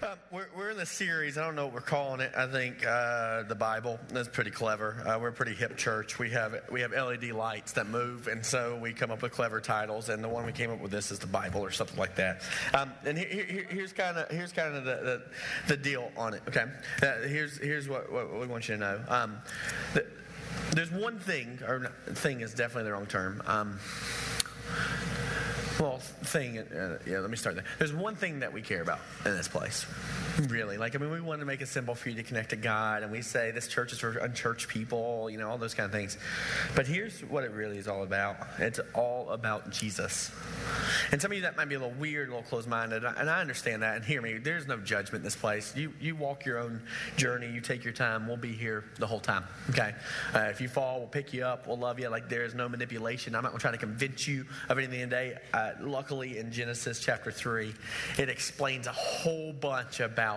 Um, we're, we're in the series. I don't know what we're calling it. I think uh, the Bible. That's pretty clever. Uh, we're a pretty hip church. We have we have LED lights that move, and so we come up with clever titles. And the one we came up with this is the Bible or something like that. Um, and here, here, here's kind of here's kind of the, the, the deal on it. Okay, uh, here's here's what, what, we want you to know. Um, the, there's one thing, or thing is definitely the wrong term. Well, thing, uh, yeah, let me start there. There's one thing that we care about in this place, really. Like, I mean, we want to make it simple for you to connect to God, and we say this church is for unchurched people, you know, all those kind of things. But here's what it really is all about it's all about Jesus. And some of you that might be a little weird, a little closed minded, and I understand that. And hear me, there's no judgment in this place. You, you walk your own journey, you take your time, we'll be here the whole time, okay? Uh, if you fall, we'll pick you up, we'll love you. Like, there's no manipulation. I'm not going to to convince you of anything today. Uh, luckily, in Genesis chapter 3, it explains a whole bunch about,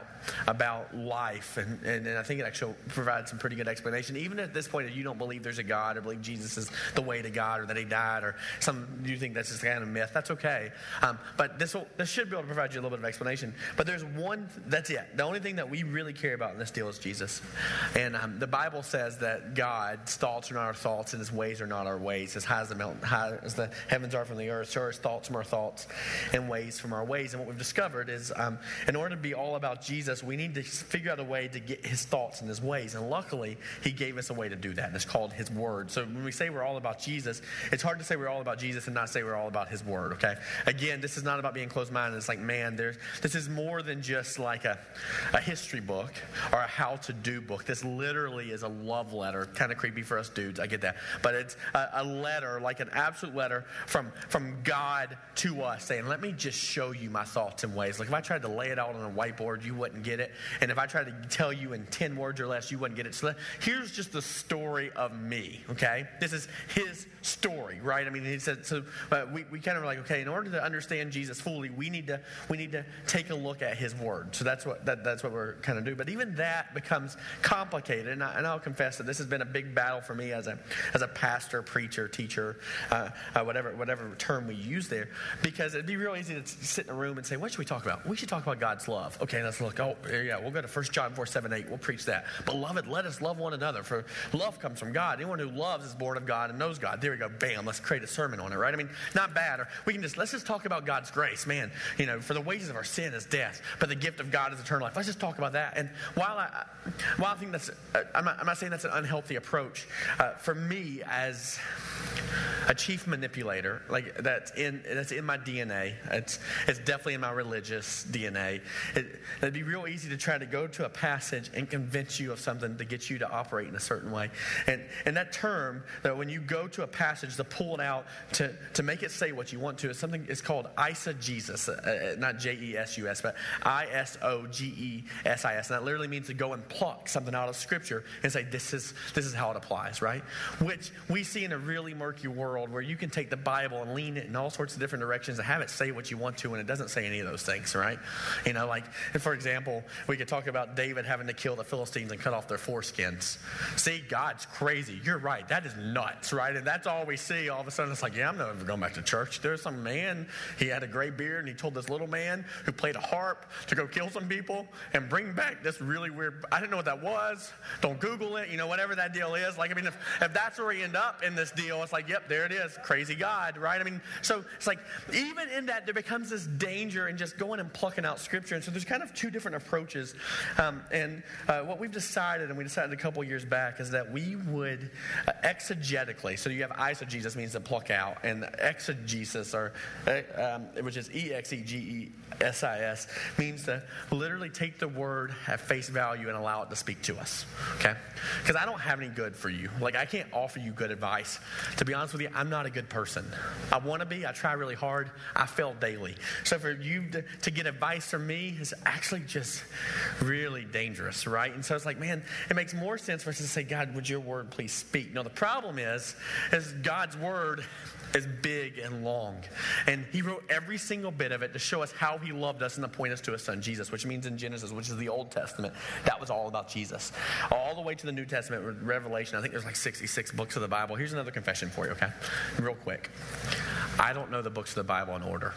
about life. And, and, and I think it actually provides some pretty good explanation. Even at this point, if you don't believe there's a God or believe Jesus is the way to God or that he died or some you think that's just kind of myth, that's okay. Um, but this, will, this should be able to provide you a little bit of explanation. But there's one, that's it. The only thing that we really care about in this deal is Jesus. And um, the Bible says that God's thoughts are not our thoughts and his ways are not our ways. As high as the, mountain, high as the heavens are from the earth, so are his thoughts from our thoughts and ways from our ways. And what we've discovered is um, in order to be all about Jesus, we need to figure out a way to get his thoughts and his ways. And luckily, he gave us a way to do that. And it's called his word. So when we say we're all about Jesus, it's hard to say we're all about Jesus and not say we're all about his word, okay? Again, this is not about being closed minded. It's like, man, there's, this is more than just like a, a history book or a how to do book. This literally is a love letter. Kind of creepy for us dudes, I get that. But it's a, a letter, like an absolute letter from, from God to us saying, let me just show you my thoughts and ways. Like if I tried to lay it out on a whiteboard, you wouldn't get it. And if I tried to tell you in 10 words or less, you wouldn't get it. So here's just the story of me, okay? This is his story, right? I mean, he said, so uh, we, we kind of like, okay, in order to understand Jesus fully, we need to, we need to take a look at his word. So that's what, that, that's what we're kind of doing. But even that becomes complicated. And, I, and I'll confess that this has been a big battle for me as a, as a pastor, preacher, teacher, uh, uh, whatever, whatever term we use there, because it'd be real easy to sit in a room and say, what should we talk about? We should talk about God's love. Okay, let's look. Oh, yeah, we'll go to 1 John 4, 7, 8. We'll preach that. Beloved, let us love one another, for love comes from God. Anyone who loves is born of God and knows God. There we go. Bam, let's create a sermon on it, right? I mean, not bad. Or we can just, let's just talk about God's grace. Man, you know, for the wages of our sin is death, but the gift of God is eternal life. Let's just talk about that. And while I, while I think that's, uh, I'm not, I'm not saying that's an unhealthy approach, uh, for me as a chief manipulator, like that's in, that's in my DNA. It's, it's definitely in my religious DNA. It, it'd be real easy to try to go to a passage and convince you of something to get you to operate in a certain way. And, and that term, that when you go to a passage to pull it out to, to make it say what you want to, is something is called eisegesis, uh, uh not J E S U S, but I S O G E S I S. And that literally means to go and pluck something out of Scripture and say, this is, this is how it applies, right? Which we see in a really murky world where you can take the Bible and lean it in all sorts of different directions and have it say what you want to, and it doesn't say any of those things, right? You know, like, for example, we could talk about David having to kill the Philistines and cut off their foreskins. See, God's crazy. You're right. That is nuts, right? And that's all we see. All of a sudden, it's like, yeah, I'm never going back to church. There's some man, he had a gray beard, and he told this little man who played a harp to go kill some people and bring back this really weird, I didn't know what that was. Don't Google it, you know, whatever that deal is. Like, I mean, if, if that's where we end up in this deal, it's like, yep, there it is. Crazy God, right? I mean, so it's like, even in that, there becomes this danger in just going and plucking out scripture. And so there's kind of two different approaches. Um, and uh, what we've decided, and we decided a couple years back, is that we would uh, exegetically, so you have eisegesis means to pluck out, and exegesis, or, uh, um, which is E X E G E S I S, means to literally take the word at face value and allow it to speak to us. Okay? Because I don't have any good for you. Like, I can't offer you good advice. To be honest with you, I'm not a good person. I want to be. I try really hard. I fail daily. So for you to, to, get advice from me is actually just really dangerous, right? And so it's like, man, it makes more sense for us to say, God, would your word please speak? No, the problem is, is God's word is big and long. And he wrote every single bit of it to show us how he loved us and to point us to his son Jesus, which means in Genesis, which is the Old Testament, that was all about Jesus. All the way to the New Testament, Revelation, I think there's like 66 books of the Bible. Here's another confession for you, okay? Real quick. I don't know the books of the Bible in order.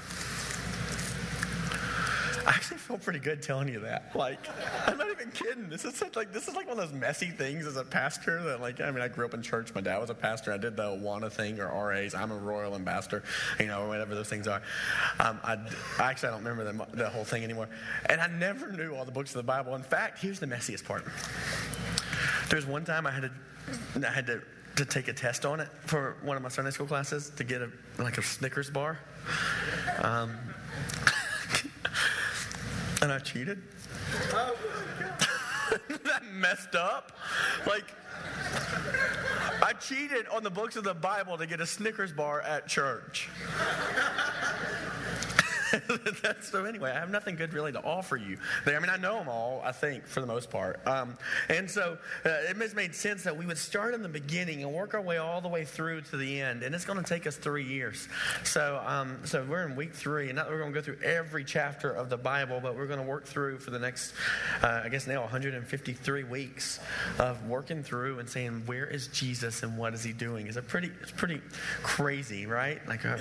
I actually feel pretty good telling you that. Like, I'm not even kidding. This is such, like this is like one of those messy things as a pastor that like I mean I grew up in church. My dad was a pastor. I did the Awana thing or RAs. I'm a royal ambassador, you know, whatever those things are. Um, I, I, actually I don't remember the, the whole thing anymore. And I never knew all the books of the Bible. In fact, here's the messiest part. There's one time I had to I had to to take a test on it for one of my Sunday school classes to get a like a Snickers bar. Um, and I cheated. that messed up. Like, I cheated on the books of the Bible to get a Snickers bar at church. so anyway, I have nothing good really to offer you. There. I mean, I know them all, I think, for the most part. Um, and so uh, it just made sense that we would start in the beginning and work our way all the way through to the end. And it's going to take us three years. So, um, so we're in week three, and we're going to go through every chapter of the Bible, but we're going to work through for the next, uh, I guess now 153 weeks of working through and saying, where is Jesus and what is he doing? Is it pretty? It's pretty crazy, right? Like, uh,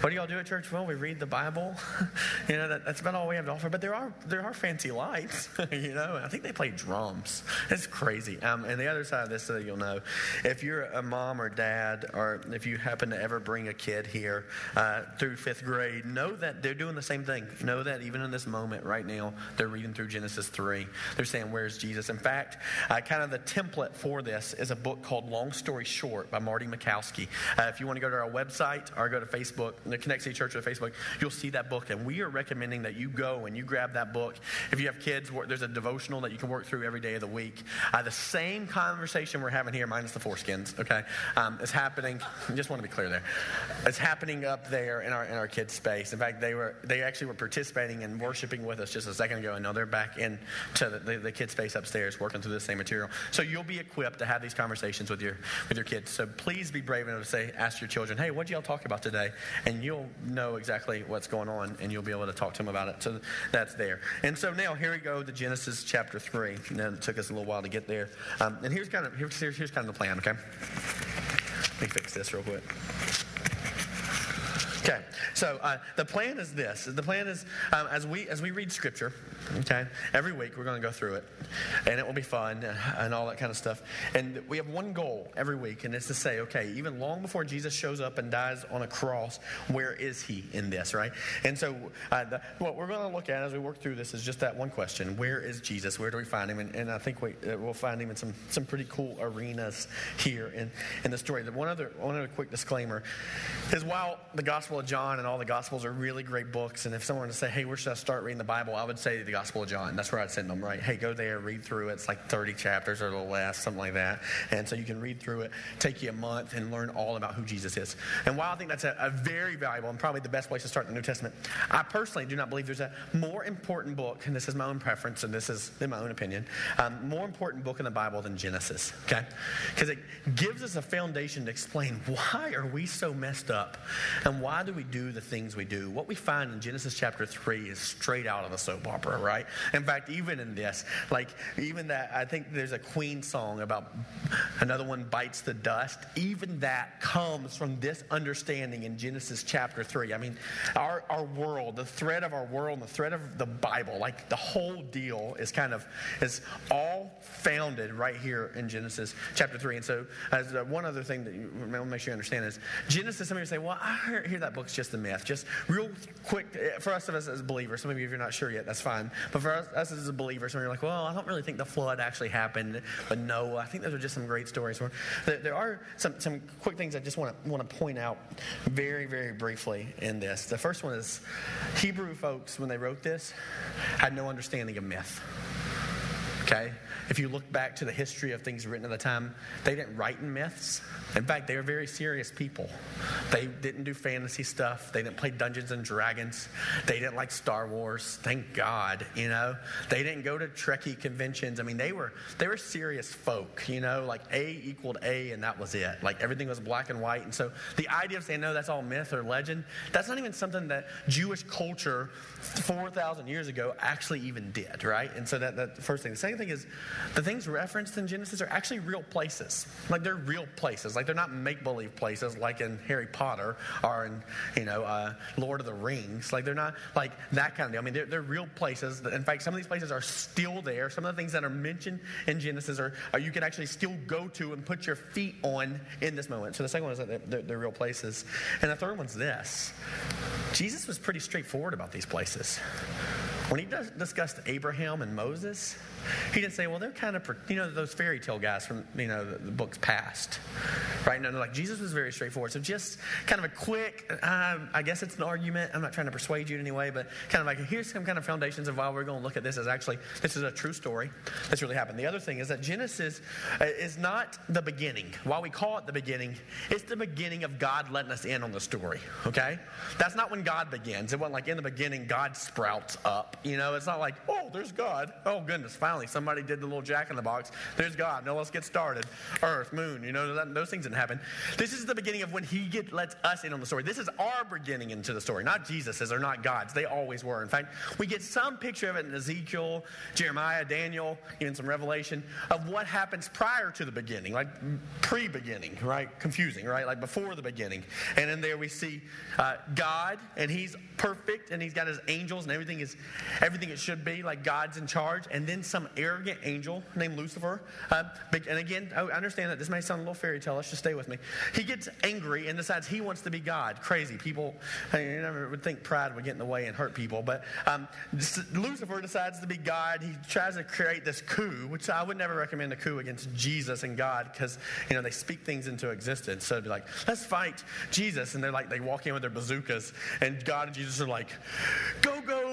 what do y'all do at church? Well, we read the Bible. you know, that, that's about all we have to offer. But there are there are fancy lights. you know, I think they play drums. It's crazy. Um, and the other side of this, so you'll know, if you're a mom or dad, or if you happen to ever bring a kid here uh, through fifth grade, know that they're doing the same thing. Know that even in this moment right now, they're reading through Genesis three. They're saying, "Where's Jesus?" In fact, uh, kind of the template for this is a book called Long Story Short by Marty Machowski. Uh, if you want to go to our website or go to Facebook, the Connect City Church or Facebook, you'll see that book. And we are recommending that you go and you grab that book. If you have kids, there's a devotional that you can work through every day of the week. Uh, the same conversation we're having here, minus the foreskins, okay, um, is happening. I just want to be clear there. It's happening up there in our in our kids' space. In fact, they were they actually were participating and worshiping with us just a second ago, and now they're back in to the, the, the kids' space upstairs working through the same material. So you'll be equipped to have these conversations with your with your kids. So please be brave enough to say, ask your children, hey, what did y'all talk about today? And you'll know exactly what's going on, and you'll be able to talk to them about it. So that's there. And so now here we go to Genesis chapter three. And it took us a little while to get there. Um, and here's kind of here's, here's kind of the plan. Okay, let me fix this real quick. Okay, so uh, the plan is this. The plan is um, as we as we read Scripture, okay, every week we're going to go through it, and it will be fun and all that kind of stuff. And we have one goal every week, and it's to say, okay, even long before Jesus shows up and dies on a cross, where is he in this, right? And so uh, the, what we're going to look at as we work through this is just that one question: Where is Jesus? Where do we find him? And, and I think we uh, we'll find him in some some pretty cool arenas here in in the story. The One other one other quick disclaimer is while the gospel of John and all the Gospels are really great books. And if someone were to say, hey, where should I start reading the Bible? I would say the Gospel of John. That's where I'd send them, right? Hey, go there, read through it. It's like 30 chapters or a little less, something like that. And so you can read through it, take you a month, and learn all about who Jesus is. And while I think that's a, a very valuable and probably the best place to start the New Testament, I personally do not believe there's a more important book, and this is my own preference, and this is in my own opinion, um, more important book in the Bible than Genesis, okay? Because it gives us a foundation to explain why are we so messed up and why do we do the things we do? What we find in Genesis chapter 3 is straight out of a soap opera, right? In fact, even in this, like, even that, I think there's a Queen song about another one bites the dust. Even that comes from this understanding in Genesis chapter 3. I mean, our, our world, the thread of our world, and the thread of the Bible, like the whole deal is kind of, is all founded right here in Genesis chapter 3. And so, as uh, one other thing that you want to make sure you understand is Genesis, some of you say, well, I hear, hear that book's just a myth. Just real quick, eh, for us of us as believers, some of you, if you're not sure yet, that's fine. But for us, us as believers, believer, some of you are like, well, I don't really think the flood actually happened. But no, I think those are just some great stories. There are some, some quick things I just want to, want to point out very, very briefly in this. The first one is Hebrew folks, when they wrote this, had no understanding of myth. Okay? If you look back to the history of things written at the time, they didn't write in myths. In fact, they were very serious people. They didn't do fantasy stuff. They didn't play Dungeons and Dragons. They didn't like Star Wars. Thank God, you know. They didn't go to Trekkie conventions. I mean, they were they were serious folk, you know. Like A equaled A, and that was it. Like everything was black and white. And so the idea of saying no, that's all myth or legend. That's not even something that Jewish culture four thousand years ago actually even did, right? And so that that first thing. The second thing is, the things referenced in Genesis are actually real places. Like they're real places. Like they're not make believe places like in Harry Potter or in, you know, uh, Lord of the Rings. Like they're not like that kind of deal. I mean, they're, they're real places. In fact, some of these places are still there. Some of the things that are mentioned in Genesis are, are you can actually still go to and put your feet on in this moment. So the second one is that they're, they're real places. And the third one's this Jesus was pretty straightforward about these places. When he discussed Abraham and Moses, he didn't say, well, they're kind of, you know, those fairy tale guys from, you know, the, the books past. Right? No, no, like Jesus was very straightforward. So just kind of a quick, uh, I guess it's an argument. I'm not trying to persuade you in any way, but kind of like, here's some kind of foundations of why we're going to look at this as actually, this is a true story that's really happened. The other thing is that Genesis uh, is not the beginning. While we call it the beginning, it's the beginning of God letting us in on the story, okay? That's not when God begins. It wasn't like in the beginning, God sprouts up. You know, it's not like, oh, there's God. Oh, goodness, somebody did the little jack in the box. There's God. Now let's get started. Earth, moon, you know, that, those things didn't happen. This is the beginning of when He get, lets us in on the story. This is our beginning into the story, not Jesus's or not God's. They always were. In fact, we get some picture of it in Ezekiel, Jeremiah, Daniel, even some Revelation of what happens prior to the beginning, like pre beginning, right? Confusing, right? Like before the beginning. And in there we see uh, God, and He's perfect, and He's got His angels, and everything is everything it should be, like God's in charge. And then some arrogant angel named Lucifer. Uh, and again, I understand that this may sound a little fairy tale. Let's just stay with me. He gets angry and decides he wants to be God. Crazy. People, you never would think pride would get in the way and hurt people. But um, Lucifer decides to be God. He tries to create this coup, which I would never recommend a coup against Jesus and God because, you know, they speak things into existence. So it'd be like, let's fight Jesus. And they're like, they walk in with their bazookas. And God and Jesus are like, go, go,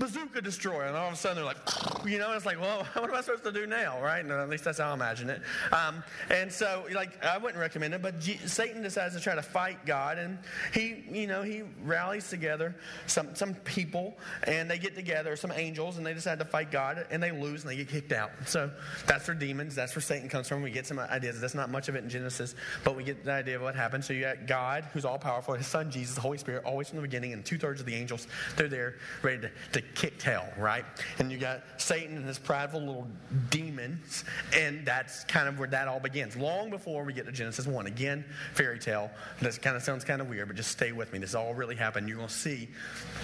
bazooka destroyer. And all of a sudden they're like, you know, it's like, well, what am I supposed to do now, right? And at least that's how I imagine it. Um, and so, like, I wouldn't recommend it, but G- Satan decides to try to fight God, and he, you know, he rallies together some, some people, and they get together, some angels, and they decide to fight God, and they lose, and they get kicked out. So that's where demons, that's where Satan comes from. We get some ideas. That's not much of it in Genesis, but we get the idea of what happened. So you got God, who's all powerful, his son Jesus, the Holy Spirit, always from the beginning, and two thirds of the angels, they're there ready to, to kick hell, right? And you got Satan and his prideful little demons, and that's kind of where that all begins. Long before we get to Genesis 1. Again, fairy tale. This kind of sounds kind of weird, but just stay with me. This all really happened. You're going to see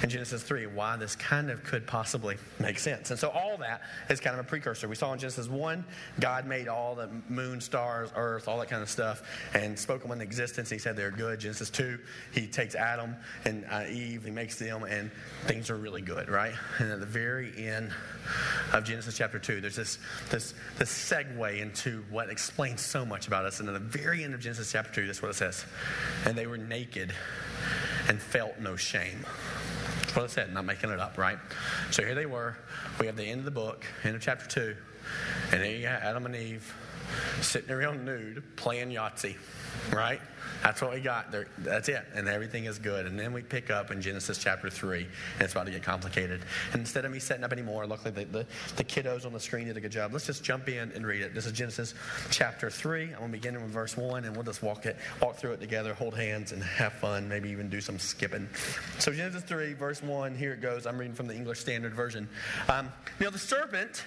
in Genesis 3 why this kind of could possibly make sense. And so all that is kind of a precursor. We saw in Genesis 1, God made all the moon, stars, earth, all that kind of stuff, and spoke them into existence. He said they're good. Genesis 2, he takes Adam and uh, Eve, he makes them, and things are really good, right? And at the very end of Genesis chapter 2, there's this, this, this segue into what explains so much about us. And at the very end of Genesis chapter 2, that's what it says. And they were naked and felt no shame. That's what it said, not making it up, right? So here they were. We have the end of the book, end of chapter 2. And there you got Adam and Eve sitting around nude playing Yahtzee, right? That's what we got. There, that's it. And everything is good. And then we pick up in Genesis chapter 3, and it's about to get complicated. And instead of me setting up anymore, luckily the, the, the kiddos on the screen did a good job. Let's just jump in and read it. This is Genesis chapter 3. I'm going to begin with verse 1, and we'll just walk it, walk through it together, hold hands, and have fun, maybe even do some skipping. So Genesis 3, verse 1, here it goes. I'm reading from the English Standard Version. Um, now the serpent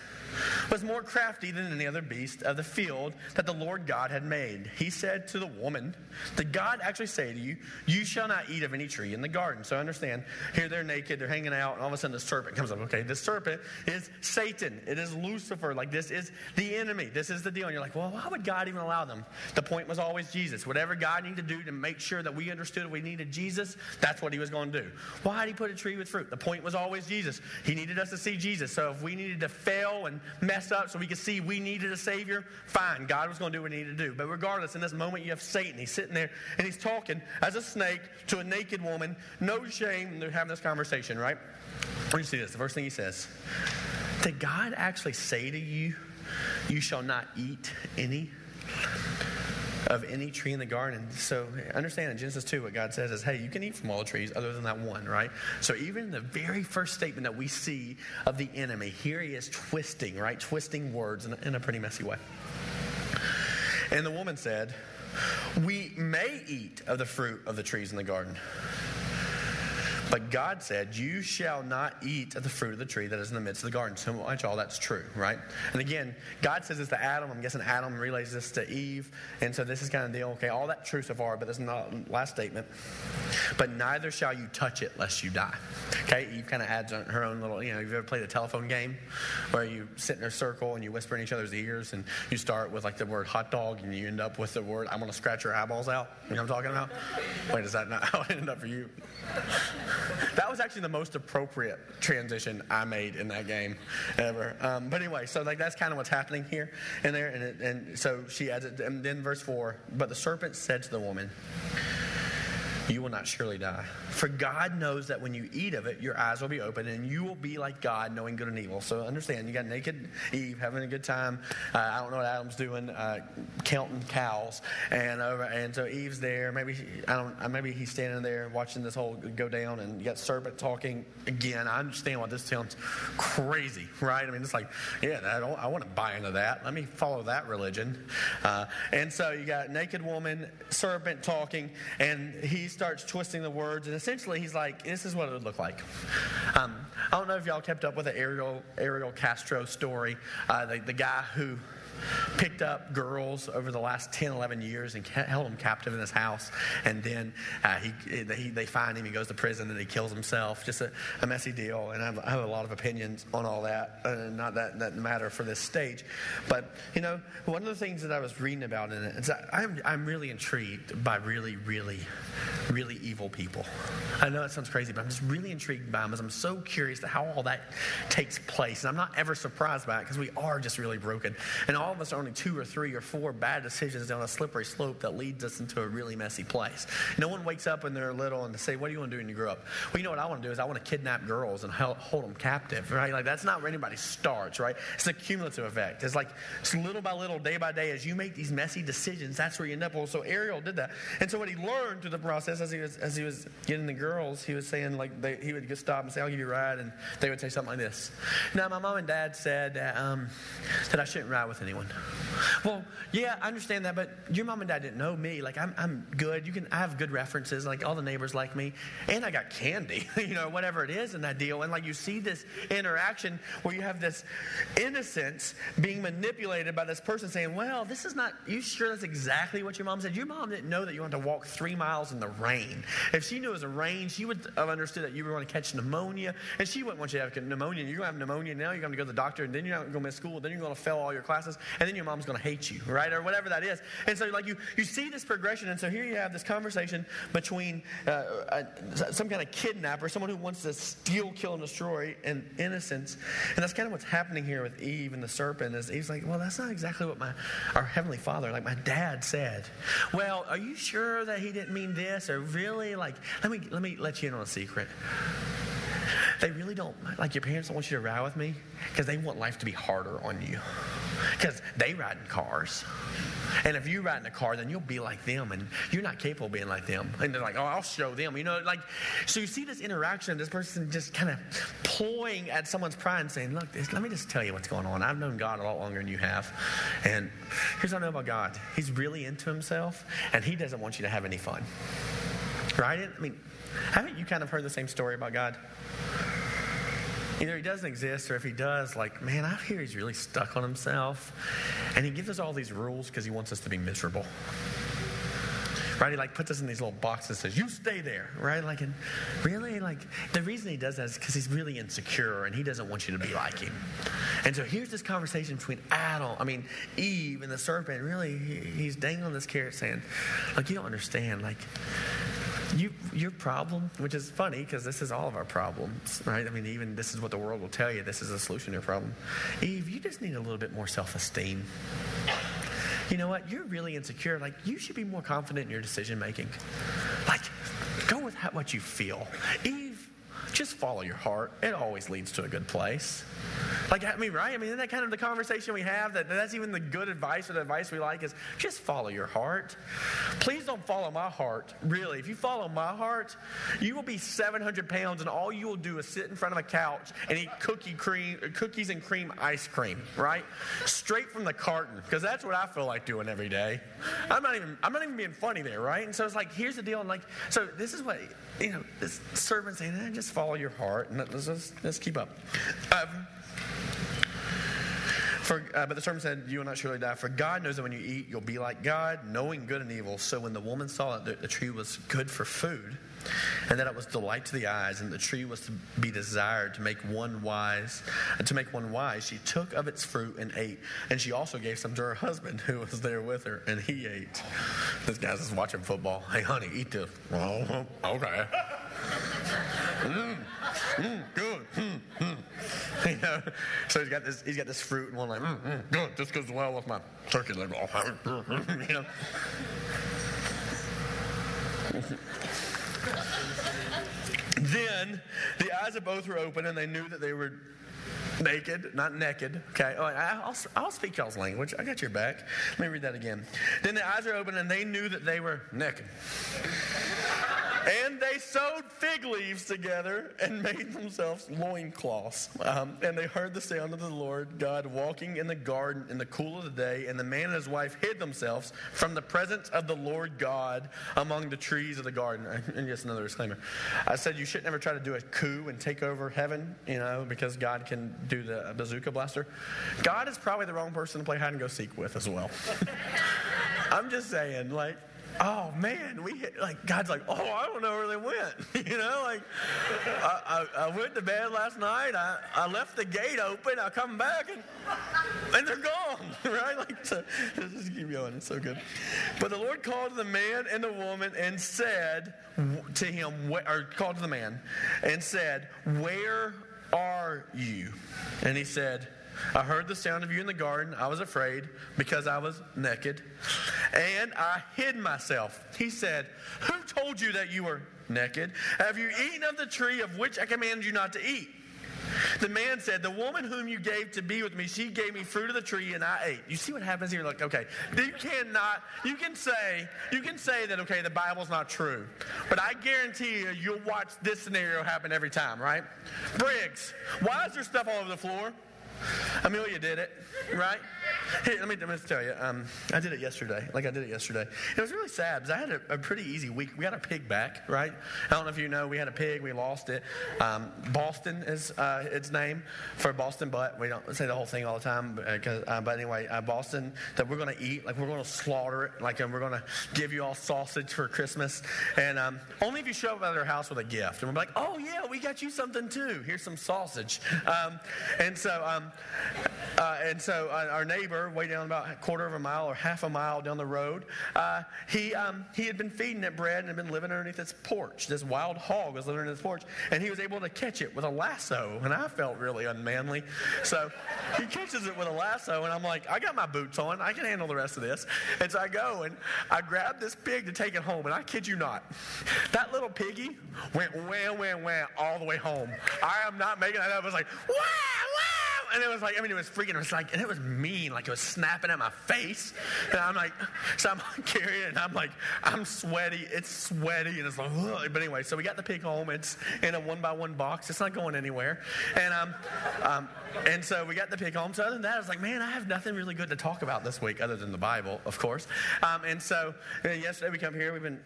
was more crafty than any other beast of the field that the Lord God had made. He said to the woman, Did God actually say to you, You shall not eat of any tree in the garden? So understand, here they're naked, they're hanging out, and all of a sudden the serpent comes up. Okay, the serpent is Satan, it is Lucifer. Like this is the enemy, this is the deal. And you're like, Well, why would God even allow them? The point was always Jesus. Whatever God needed to do to make sure that we understood we needed Jesus, that's what he was going to do. Why did he put a tree with fruit? The point was always Jesus. He needed us to see Jesus. So if we needed to fail and mess up so we could see we needed a Savior, fine. God was going to do what he needed to do. But regardless, in this moment, you have Satan. He's sitting there and he's talking as a snake to a naked woman. No shame. They're having this conversation, right? Let me see this. The first thing he says Did God actually say to you, You shall not eat any? Of any tree in the garden. So understand in Genesis 2, what God says is, hey, you can eat from all the trees other than that one, right? So even the very first statement that we see of the enemy, here he is twisting, right? Twisting words in in a pretty messy way. And the woman said, We may eat of the fruit of the trees in the garden. But God said, You shall not eat of the fruit of the tree that is in the midst of the garden. So much all that's true, right? And again, God says this to Adam. I'm guessing Adam relays this to Eve. And so this is kind of the. Okay, all that true so far, but this is not last statement. But neither shall you touch it lest you die. Okay, Eve kind of adds her own little, you know, you've ever played a telephone game where you sit in a circle and you whisper in each other's ears and you start with like the word hot dog and you end up with the word, I'm going to scratch your eyeballs out. You know what I'm talking about? Wait, is that not how it ended up for you? that was actually the most appropriate transition I made in that game ever. Um, but anyway, so like that's kind of what's happening here and there. And, it, and so she adds it, and then verse 4 But the serpent said to the woman, you will not surely die. For God knows that when you eat of it, your eyes will be open and you will be like God, knowing good and evil. So understand, you got naked Eve having a good time. Uh, I don't know what Adam's doing, uh, counting cows, and over, and so Eve's there. Maybe I don't. Uh, maybe he's standing there watching this whole go down, and you got serpent talking again. I understand why this sounds crazy, right? I mean, it's like, yeah, I, I want to buy into that. Let me follow that religion. Uh, and so you got naked woman, serpent talking, and he's starts twisting the words, and essentially he's like, "This is what it would look like." Um, I don't know if y'all kept up with the Ariel Ariel Castro story, uh, the, the guy who picked up girls over the last 10, 11 years and held them captive in his house. And then uh, he, he, they find him, he goes to prison, and he kills himself. Just a, a messy deal. And I have, I have, a lot of opinions on all that. Uh, not that that matter for this stage. But, you know, one of the things that I was reading about in it is I'm, I'm really intrigued by really, really, really evil people. I know that sounds crazy, but I'm just really intrigued by them because I'm so curious to how all that takes place. And I'm not ever surprised by it because we are just really broken. And all of us are only two or three or four bad decisions down a slippery slope that leads us into a really messy place. No one wakes up when they're little and they say, What do you want to do when you grow up? Well, you know what I want to do is I want to kidnap girls and hold them captive, right? Like that's not where anybody starts, right? It's a cumulative effect. It's like it's little by little, day by day, as you make these messy decisions, that's where you end up. Well, so Ariel did that. And so what he learned through the process as he was, as he was getting the girls, he was saying, like, they, he would just stop and say, I'll give you a ride. And they would say something like this. Now, my mom and dad said um, that I shouldn't ride with anyone. Well, yeah, I understand that, but your mom and dad didn't know me. Like, I'm, I'm good. You can, I have good references. Like, all the neighbors like me. And I got candy, you know, whatever it is in that deal. And, like, you see this interaction where you have this innocence being manipulated by this person saying, well, this is not, you sure that's exactly what your mom said? Your mom didn't know that you wanted to walk three miles in the rain. If she knew it was a rain, she would have understood that you were going to catch pneumonia. And she wouldn't want you to have pneumonia. You're going to have pneumonia now. You're going to go to the doctor. And then you're not going to go miss school. Then you're going to fail all your classes. And then your mom's going to hate you, right? Or whatever that is. And so, like, you, you see this progression. And so here you have this conversation between uh, uh, some kind of kidnapper, someone who wants to steal, kill, and destroy, and innocence. And that's kind of what's happening here with Eve and the serpent. Is Eve's like, well, that's not exactly what my our heavenly Father, like my dad, said. Well, are you sure that he didn't mean this? Or really, like, let me let me let you in on a secret. They really don't, like your parents don't want you to ride with me because they want life to be harder on you. Because they ride in cars. And if you ride in a car, then you'll be like them, and you're not capable of being like them. And they're like, oh, I'll show them. You know, like, so you see this interaction, this person just kind of pulling at someone's pride and saying, look, let me just tell you what's going on. I've known God a lot longer than you have. And here's what I know about God He's really into himself, and He doesn't want you to have any fun. Right? I mean, haven't you kind of heard the same story about God? Either he doesn't exist, or if he does, like, man, I hear he's really stuck on himself. And he gives us all these rules because he wants us to be miserable. Right? He like puts us in these little boxes and says, You stay there. Right? Like and really, like the reason he does that is because he's really insecure and he doesn't want you to be like him. And so here's this conversation between Adam, I mean Eve and the serpent. Really, he's dangling this carrot saying, Like, you don't understand, like you, your problem, which is funny because this is all of our problems, right? I mean, even this is what the world will tell you. This is a solution to your problem. Eve, you just need a little bit more self esteem. You know what? You're really insecure. Like, you should be more confident in your decision making. Like, go with what you feel. Eve, just follow your heart. It always leads to a good place. Like, I mean, right? I mean, isn't that kind of the conversation we have? That that's even the good advice or the advice we like is just follow your heart. Please don't follow my heart. Really, if you follow my heart, you will be 700 pounds, and all you will do is sit in front of a couch and eat cookie cream, cookies and cream ice cream, right? Straight from the carton, because that's what I feel like doing every day. I'm not even I'm not even being funny there, right? And so it's like, here's the deal, and like, so this is what you know, this servant saying, eh, just follow your heart, and let's, let's, let's keep up. Um, for, uh, but the servant said, You will not surely die. For God knows that when you eat, you'll be like God, knowing good and evil. So when the woman saw that the, the tree was good for food, and that it was delight to the eyes, and the tree was to be desired to make one wise, and to make one wise, she took of its fruit and ate. And she also gave some to her husband who was there with her, and he ate. This guy's just watching football. Hey, honey, eat this. Oh, okay. Mm, mm, good. Mm, mm. You know, so he's got this. He's got this fruit, and one like, mm, mm, good. This goes well with my turkey leg. you know. then the eyes of both were open, and they knew that they were naked, not naked. Okay, oh, I'll, I'll speak y'all's language. I got your back. Let me read that again. Then the eyes are open, and they knew that they were naked. And they sewed fig leaves together and made themselves loincloths. Um, and they heard the sound of the Lord God walking in the garden in the cool of the day. And the man and his wife hid themselves from the presence of the Lord God among the trees of the garden. And just another disclaimer. I said you should never try to do a coup and take over heaven, you know, because God can do the bazooka blaster. God is probably the wrong person to play hide and go seek with as well. I'm just saying, like, oh man, we hit, like God's like, oh, I don't know where they went. you know, like I, I, I, went to bed last night. I, I left the gate open. I come back and and they're gone. right? Like so, just keep going. It's so good. But the Lord called the man and the woman and said to him, or called to the man and said, Where are you? And he said. I heard the sound of you in the garden. I was afraid because I was naked. And I hid myself. He said, Who told you that you were naked? Have you eaten of the tree of which I commanded you not to eat? The man said, The woman whom you gave to be with me, she gave me fruit of the tree and I ate. You see what happens here? Like, okay, you cannot, you can say, you can say that, okay, the Bible's not true. But I guarantee you, you'll watch this scenario happen every time, right? Briggs, why is there stuff all over the floor? Amelia did it, right? Hey, let me, let me tell you, um, I did it yesterday. Like I did it yesterday. It was really sad because I had a, a, pretty easy week. We got a pig back, right? I don't know if you know, we had a pig, we lost it. Um, Boston is uh, its name for Boston butt. We don't say the whole thing all the time, uh, uh, but anyway, uh, Boston that we're going to eat, like we're going to slaughter it, like and we're going to give you all sausage for Christmas, and um, only if you show up at our house with a gift. And we're like, oh yeah, we got you something too. Here's some sausage. Um, and so, uh, and so uh, our neighbor, way down about a quarter of a mile or half a mile down the road, uh, he, um, he had been feeding it bread and had been living underneath its porch. This wild hog was living underneath its porch, and he was able to catch it with a lasso, and I felt really unmanly. So he catches it with a lasso, and I'm like, I got my boots on. I can handle the rest of this. And so I go and I grab this pig to take it home, and I kid you not, that little piggy went wham, wham, wham all the way home. I am not making that up. I was like, wow and it was like, I mean, it was freaking, it was like, and it was mean, like it was snapping at my face. And I'm like, so I'm carrying it, and I'm like, I'm sweaty, it's sweaty, and it's like, Ugh. but anyway, so we got the pig home. It's in a one by one box, it's not going anywhere. And, um, um, and so we got the pig home. So other than that, I was like, man, I have nothing really good to talk about this week other than the Bible, of course. Um, and so uh, yesterday we come here. We've been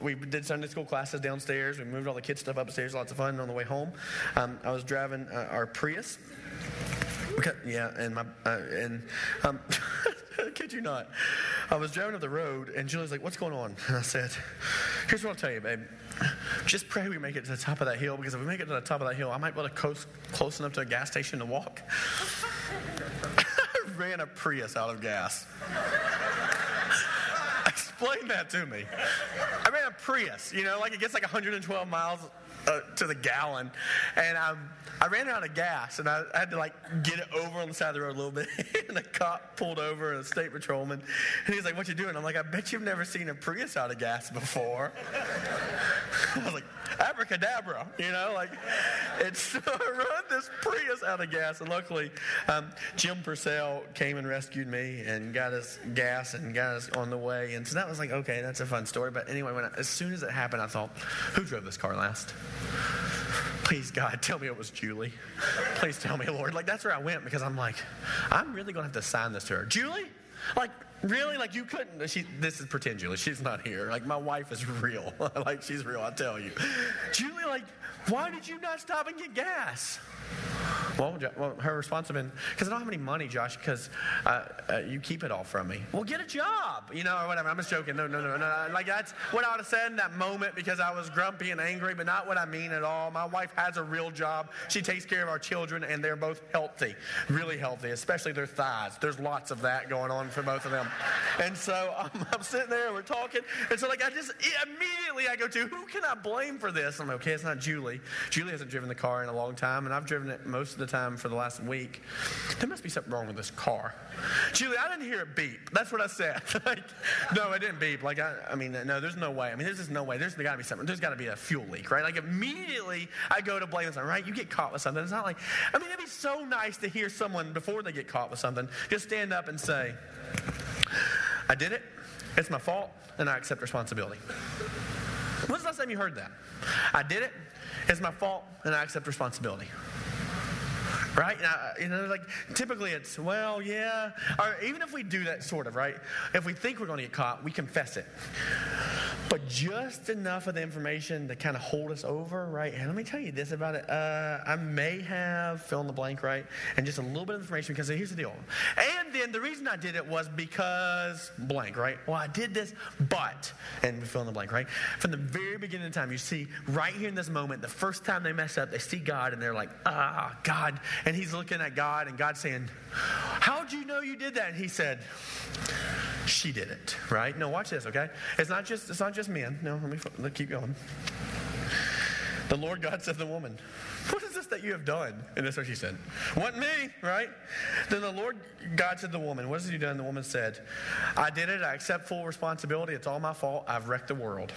we did Sunday school classes downstairs. We moved all the kids stuff upstairs. Lots of fun on the way home. Um, I was driving uh, our Prius. Okay, yeah, and my uh, and um, kid you not, I was driving up the road, and Julie's like, "What's going on?" And I said, "Here's what I'll tell you, babe. Just pray we make it to the top of that hill, because if we make it to the top of that hill, I might be able to coast close enough to a gas station to walk." I ran a Prius out of gas. Explain that to me. I ran a Prius, you know, like it gets like 112 miles uh, to the gallon, and um, I ran out of gas, and I, I, had to like get it over on the side of the road a little bit. and a cop pulled over, a state patrolman, and he's like, "What you doing?" I'm like, "I bet you've never seen a Prius out of gas before." I was like, abracadabra, you know, like it's so run this Prius out of gas. And luckily, um, Jim Purcell came and rescued me and got us gas and got us on the way. And so that was like, okay, that's a fun story. But anyway, when I, as soon as it happened, I thought, who drove this car last? Please, God, tell me it was Julie. Please tell me, Lord. Like, that's where I went because I'm like, I'm really going to have to sign this to her. Julie? Like, really? Like, you couldn't? She, this is pretend Julie. She's not here. Like, my wife is real. like, she's real, I tell you. Julie, like, why did you not stop and get gas? Well, well her response has been, because I don't have any money, Josh, because uh, uh, you keep it all from me. Well, get a job, you know, or whatever. I'm just joking. No, no, no, no. Like, that's what I would have said in that moment because I was grumpy and angry, but not what I mean at all. My wife has a real job. She takes care of our children, and they're both healthy, really healthy, especially their thighs. There's lots of that going on for both of them. And so I'm, I'm sitting there, we're talking, and so, like, I just immediately I go to, who can I blame for this? I'm like, okay, it's not Julie. Julie hasn't driven the car in a long time, and I've driven it most of the time for the last week. There must be something wrong with this car. Julie, I didn't hear it beep. That's what I said. like, no, it didn't beep. Like, I, I mean, no, there's no way. I mean, there's just no way. There's got to be something. There's got to be a fuel leak, right? Like, immediately I go to blame something, right? You get caught with something. It's not like, I mean, it'd be so nice to hear someone before they get caught with something just stand up and say, I did it. It's my fault, and I accept responsibility. When's the last time you heard that? I did it. It's my fault, and I accept responsibility right? You know, like typically it's, well, yeah. Or even if we do that sort of, right? If we think we're going to get caught, we confess it. But just enough of the information to kind of hold us over, right? And let me tell you this about it. Uh, I may have fill in the blank, right? And just a little bit of information because here's the deal. And then the reason I did it was because blank, right? Well, I did this, but, and we fill in the blank, right? From the very beginning of time, you see right here in this moment, the first time they mess up, they see God and they're like, ah, God. And he's looking at God and God saying, How'd you know you did that? And he said, She did it, right? No, watch this, okay? It's not just, it's not just men. No, let me let keep going. The Lord God said to the woman, What is this that you have done? And that's what she said. What me, right? Then the Lord God said to the woman, What has you done? The woman said, I did it. I accept full responsibility. It's all my fault. I've wrecked the world.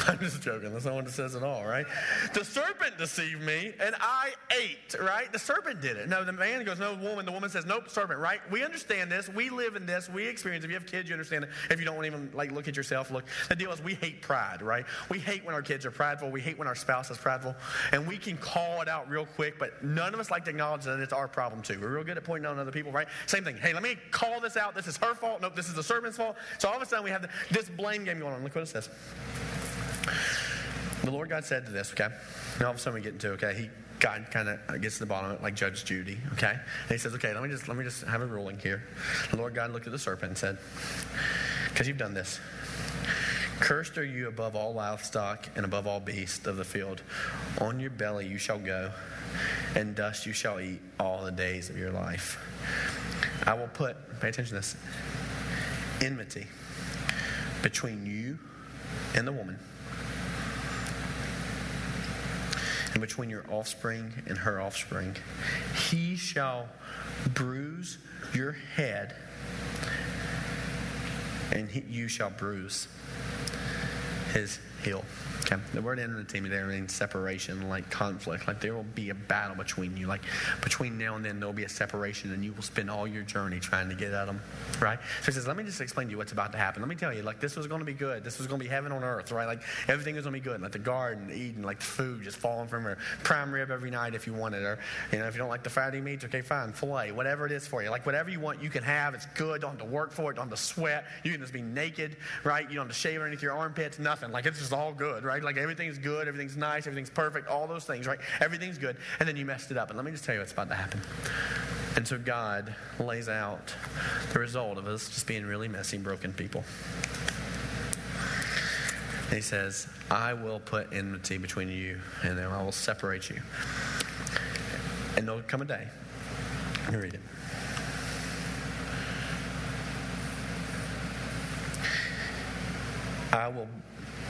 I'm just joking. That's not what it says at all, right? The serpent deceived me and I ate, right? The serpent did it. No, the man goes, no, woman. The woman says, nope, serpent, right? We understand this. We live in this. We experience If you have kids, you understand it. If you don't even like look at yourself, look. The deal is we hate pride, right? We hate when our kids are prideful. We hate when our spouse is prideful. And we can call it out real quick, but none of us like to acknowledge that it's our problem too. We're real good at pointing out other people, right? Same thing. Hey, let me call this out. This is her fault. Nope, this is the serpent's fault. So all of a sudden we have this blame game going on. Look what it says. The Lord God said to this, okay? And all of a sudden we get into, okay, he God kind of gets to the bottom of it, like Judge Judy, okay? And he says, okay, let me just let me just have a ruling here. The Lord God looked at the serpent and said, because you've done this. Cursed are you above all livestock and above all beasts of the field. On your belly you shall go, and dust you shall eat all the days of your life. I will put, pay attention to this, enmity between you and the woman, and between your offspring and her offspring. He shall bruise your head, and he, you shall bruise his heel. Okay. The word enmity there means separation, like conflict. Like there will be a battle between you. Like between now and then, there will be a separation, and you will spend all your journey trying to get at them. Right? So he says, Let me just explain to you what's about to happen. Let me tell you, like this was going to be good. This was going to be heaven on earth, right? Like everything was going to be good. Like the garden, Eden, like the food just falling from her prime rib every night if you wanted, or you know, if you don't like the fatty meats, okay, fine, fillet, whatever it is for you. Like whatever you want, you can have. It's good. Don't have to work for it. Don't have to sweat. You can just be naked, right? You don't have to shave underneath your armpits. Nothing. Like it's just all good, right? Like everything's good everything's nice, everything's perfect, all those things, right? Everything's good. And then you messed it up. And let me just tell you what's about to happen. And so God lays out the result of us just being really messy, broken people. And he says, I will put enmity between you and them. I will separate you. And there'll come a day. Let me read it. I will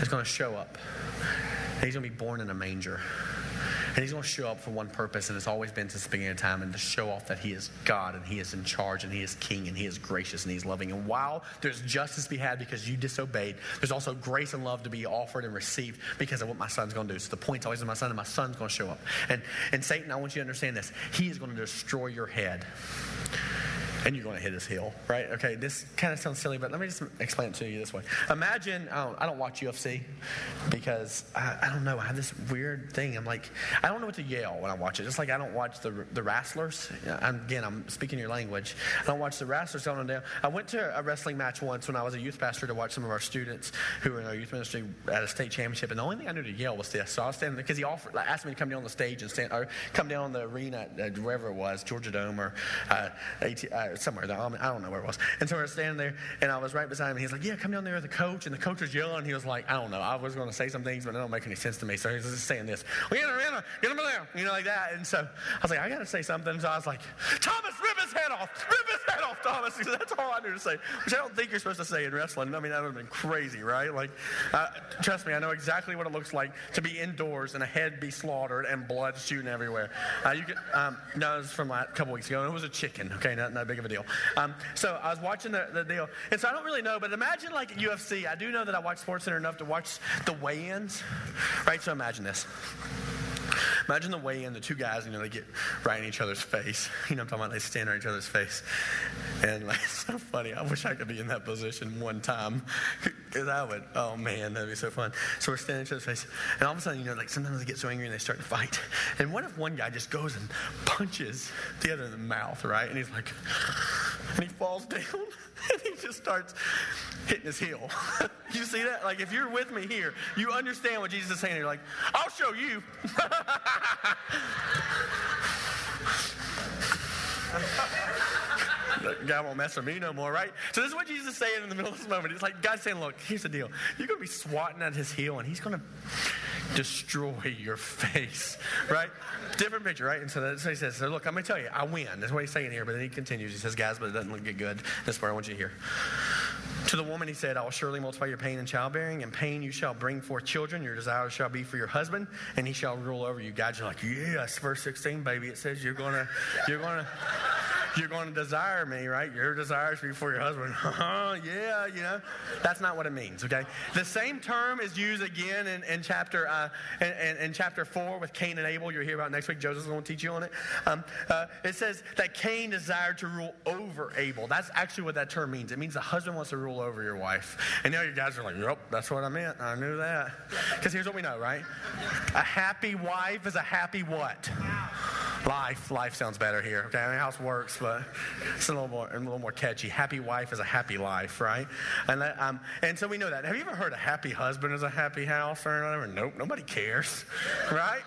is going to show up. And he's going to be born in a manger. And he's going to show up for one purpose, and it's always been since the beginning of time, and to show off that he is God, and he is in charge, and he is king, and he is gracious, and he's loving. And while there's justice to be had because you disobeyed, there's also grace and love to be offered and received because of what my son's going to do. So the point's always in my son, and my son's going to show up. And, and Satan, I want you to understand this. He is going to destroy your head and you're going to hit his heel, right? Okay, this kind of sounds silly, but let me just explain it to you this way. Imagine, I don't, I don't watch UFC because I, I, don't know, I have this weird thing. I'm like, I don't know what to yell when I watch it. Just like I don't watch the, the wrestlers. I'm, again, I'm speaking your language. I don't watch the wrestlers on down. I went to a wrestling match once when I was a youth pastor to watch some of our students who were in our youth ministry at a state championship, and the only thing I knew to yell was this. So I was standing because he offered, like, asked me to come down on the stage and stand, or come down on the arena, uh, wherever it was, Georgia Dome or uh, AT, uh, somewhere. I don't know where it was. And so we were standing there, and I was right beside him. He's like, "Yeah, come down there with the coach." And the coach was yelling. He was like, "I don't know. I was going to say some things, but it don't make any sense to me." So he's just saying this, "Get him, get him, get him there," you know, like that. And so I was like, "I got to say something." So I was like, "Thomas, rip his head off! Rip his head off, Thomas!" Because that's all I knew to say, which I don't think you're supposed to say in wrestling. I mean, that would have been crazy, right? Like, uh, trust me, I know exactly what it looks like to be indoors and a head be slaughtered and blood shooting everywhere. Uh, you can, um, no, it was from a couple weeks ago. It was a chicken. Okay, not, that big of a deal. Um, so I was watching the, the deal. And so I don't really know, but imagine like UFC. I do know that I watch SportsCenter enough to watch the weigh ins, right? So imagine this. Imagine the weigh in, the two guys, you know, they get right in each other's face. You know I'm talking about? They stand on each other's face. And like, it's so funny. I wish I could be in that position one time. Because I would, oh man, that'd be so fun. So we're standing in each other's face. And all of a sudden, you know, like sometimes they get so angry and they start to fight. And what if one guy just goes and punches the other in the mouth, right? And he's like, and he falls down and he just starts hitting his heel. you see that? Like, if you're with me here, you understand what Jesus is saying. You're like, I'll show you. God won't mess with me no more, right? So this is what Jesus is saying in the middle of this moment. It's like God's saying, look, here's the deal. You're going to be swatting at his heel, and he's going to destroy your face, right? Different picture, right? And so that's what he says. So look, I'm going to tell you, I win. That's what he's saying here. But then he continues. He says, guys, but it doesn't look good. That's where I want you to hear. To the woman, he said, I will surely multiply your pain in childbearing. and pain you shall bring forth children. Your desire shall be for your husband, and he shall rule over you. Guys are like, yes, verse 16, baby. It says you're to, you're to you're going to desire me, right? Your desires before your husband. Huh, yeah, you know. That's not what it means, okay? The same term is used again in, in chapter uh, in, in, chapter 4 with Cain and Abel. You'll hear about next week. Joseph's going to teach you on it. Um, uh, it says that Cain desired to rule over Abel. That's actually what that term means. It means the husband wants to rule over your wife. And now you guys are like, yep, that's what I meant. I knew that. Because here's what we know, right? A happy wife is a happy what? Life, life sounds better here. Okay, I mean, house works, but it's a little more, a little more catchy. Happy wife is a happy life, right? And that, um, and so we know that. Have you ever heard a happy husband is a happy house or whatever? Nope, nobody cares, right?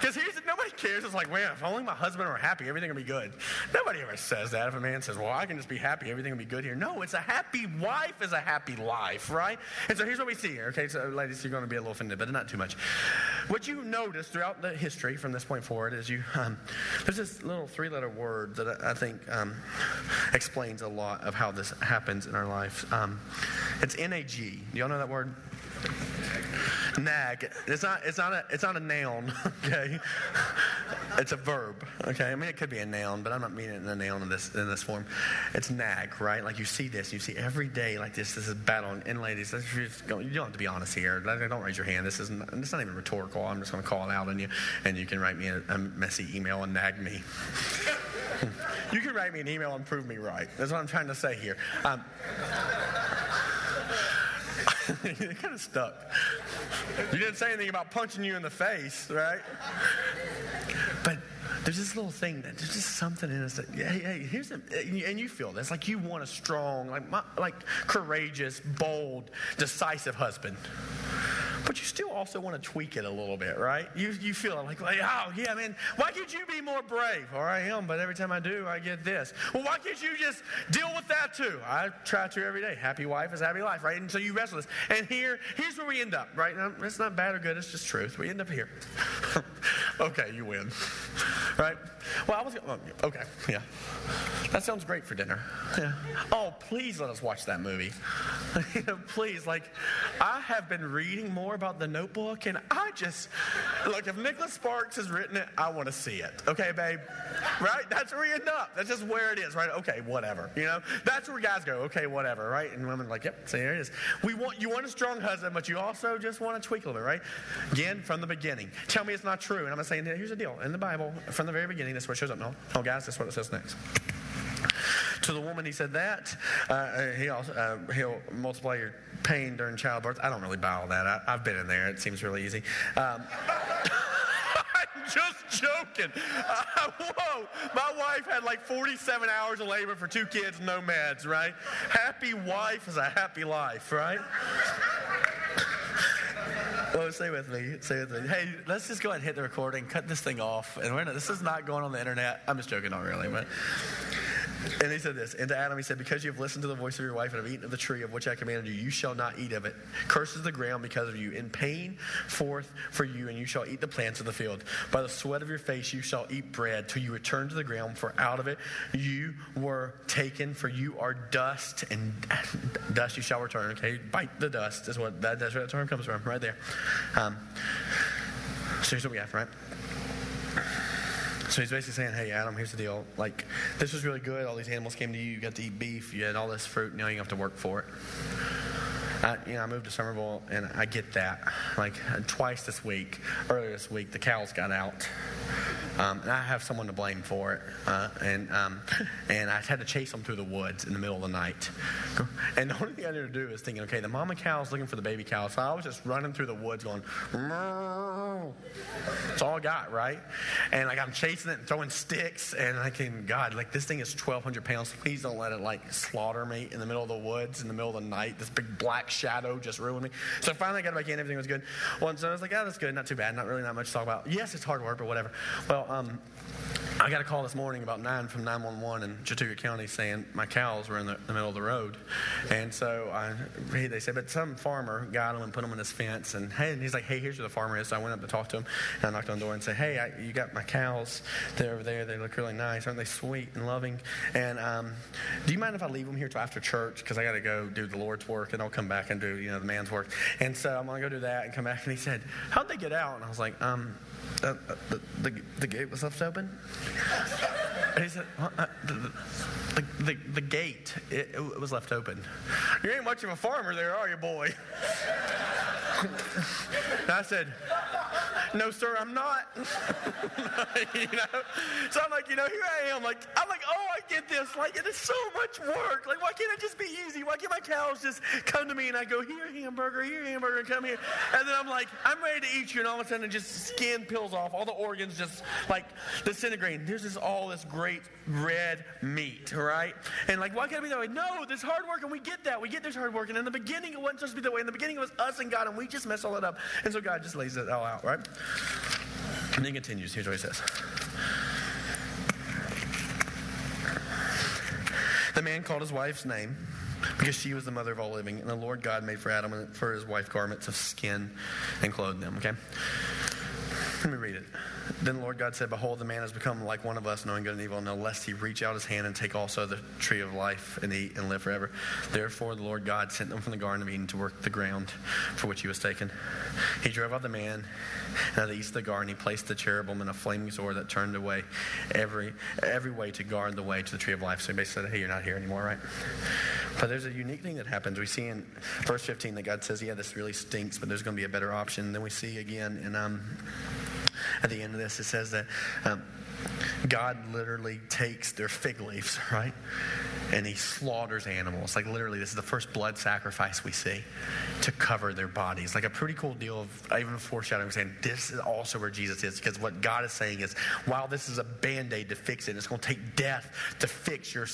Because here's nobody cares. It's like, man, if only my husband were happy, everything would be good. Nobody ever says that. If a man says, well, I can just be happy, everything will be good here. No, it's a happy wife is a happy life, right? And so here's what we see here. Okay, so ladies, you're going to be a little offended, but not too much. What you notice throughout the history from this point forward is you um, there's this little three-letter word that I, I think um, explains a lot of how this happens in our life. Um, it's N-A-G. Do y'all know that word? Nag. It's not. It's not a. It's not a noun. Okay. It's a verb. Okay. I mean, it could be a noun, but I'm not meaning it in a noun in this in this form. It's nag, right? Like you see this. You see every day like this. This is battle. And ladies, you don't have to be honest here. Don't raise your hand. This isn't. It's not even rhetorical. I'm just going to call it out on you, and you can write me a, a messy email and nag me. you can write me an email and prove me right. That's what I'm trying to say here. Um, You're kind of stuck. You didn't say anything about punching you in the face, right? But there's this little thing that there's just something in us that, hey, hey, here's a, and you feel this, like you want a strong, like, like courageous, bold, decisive husband. but you still also want to tweak it a little bit, right? You, you feel like, like, oh, yeah, man, why can't you be more brave? Or I am, but every time I do, I get this. Well, why can't you just deal with that too? I try to every day. Happy wife is happy life, right? And so you wrestle this. And here, here's where we end up, right? Now, it's not bad or good, it's just truth. We end up here. okay, you win, right? Well, I was, oh, okay, yeah. That sounds great for dinner. Yeah. Oh, please let us watch that movie. you know, please, like, I have been reading more about the notebook, and I just, look, if Nicholas Sparks has written it, I want to see it. Okay, babe? Right? That's where we end up. That's just where it is, right? Okay, whatever. You know, that's where guys go, okay, whatever, right? And women are like, yep, so there it is. We want, you want a strong husband, but you also just want to tweak a little bit, right? Again, from the beginning. Tell me it's not true. And I'm saying, here's the deal. In the Bible, from the very beginning, that's it shows up. No, no, guys, that's what it says next. To the woman, he said that. Uh, he also, uh, he'll multiply your pain during childbirth. I don't really buy all that. I, have been in there. It seems really easy. Um, I'm just joking. Uh, whoa. My wife had like 47 hours of labor for two kids, no meds, right? Happy wife is a happy life, right? Oh, stay with me. Stay with me. Hey, let's just go ahead and hit the recording, cut this thing off. And we're not, this is not going on the internet. I'm just joking, not really, but. And he said this, and to Adam he said, Because you have listened to the voice of your wife and have eaten of the tree of which I commanded you, you shall not eat of it. Curses the ground because of you. In pain forth for you, and you shall eat the plants of the field. By the sweat of your face you shall eat bread till you return to the ground, for out of it you were taken, for you are dust, and dust you shall return. Okay, bite the dust is what that, that's where that term comes from, right there. Um, so here's what we have, right? So he's basically saying, hey, Adam, here's the deal. Like, this was really good. All these animals came to you. You got to eat beef. You had all this fruit. Now you have to work for it. I, you know, I moved to Summerville, and I get that. Like, twice this week, earlier this week, the cows got out. Um, and I have someone to blame for it. Uh, and, um, and I had to chase them through the woods in the middle of the night. And the only thing I knew to do is thinking, okay, the mama cow's looking for the baby cow. So I was just running through the woods going, that's all I got, right? And like I'm chasing it and throwing sticks. And I can, God, like this thing is 1,200 pounds. Please don't let it like slaughter me in the middle of the woods in the middle of the night. This big black shadow just ruined me. So finally I got back in. Everything was good. So I was like, oh, that's good. Not too bad. Not really not much to talk about. Yes, it's hard work, but whatever. Well, um, I got a call this morning about 9 from 911 in Chattooga County saying my cows were in the, the middle of the road. And so I, they said, but some farmer got them and put them in this fence. And, hey, and he's like, hey, here's where the farmer is. So I went up to talk to him. And I knocked on the door and said, hey, I, you got my cows. They're over there. They look really nice. Aren't they sweet and loving? And um, do you mind if I leave them here till after church? Because I got to go do the Lord's work and I'll come back and do, you know, the man's work. And so I'm going to go do that and come back. And he said, how'd they get out? And I was like, um, uh, the, the, the, gate was left open? And he said, well, uh, the, the, the, the, gate, it, it, was left open. You ain't much of a farmer there, are you, boy? and I said, no, sir, I'm not. you know? So I'm like, you know, here I am. Like, I'm like, oh, I get this. Like, it is so much work. Like, why can't it just be easy? Why can't my cows just come to me and I go, here, hamburger, here, hamburger, come here. And then I'm like, I'm ready to eat you. And all of a sudden, just skin peels off. All the organs just like disintegrating. There's just all this great red meat, right? And like, why can't it be that way? No, there's hard work, and we get that. We get there's hard work. And in the beginning, it wasn't supposed to be that way. In the beginning, it was us and God, and we just mess all that up. And so God just lays it all out, right? And then continues. Here's what he says. The man called his wife's name because she was the mother of all living. And the Lord God made for Adam and for his wife garments of skin and clothed them. Okay? Let me read it. Then the Lord God said, Behold, the man has become like one of us, knowing good and evil, and lest he reach out his hand and take also the tree of life and eat and live forever. Therefore, the Lord God sent them from the Garden of Eden to work the ground for which he was taken. He drove out the man, and at the east of the garden, he placed the cherubim and a flaming sword that turned away every, every way to guard the way to the tree of life. So he basically said, Hey, you're not here anymore, right? But there's a unique thing that happens. We see in verse 15 that God says, Yeah, this really stinks, but there's going to be a better option. Then we see again in. Um, at the end of this, it says that um, God literally takes their fig leaves, right? And he slaughters animals. Like literally, this is the first blood sacrifice we see to cover their bodies. Like a pretty cool deal of even foreshadowing saying this is also where Jesus is. Because what God is saying is, while this is a band-aid to fix it, it's going to take death to fix your,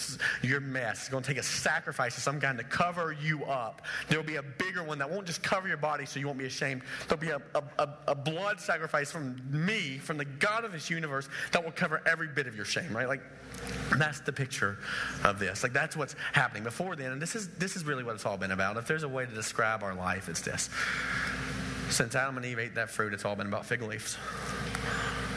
your mess. It's going to take a sacrifice of some kind to cover you up. There will be a bigger one that won't just cover your body so you won't be ashamed. There'll be a, a, a blood sacrifice from me, from the God of this universe, that will cover every bit of your shame, right? Like that's the picture of this. Like that's what's happening before then. And this is this is really what it's all been about. If there's a way to describe our life, it's this. Since Adam and Eve ate that fruit, it's all been about fig leaves.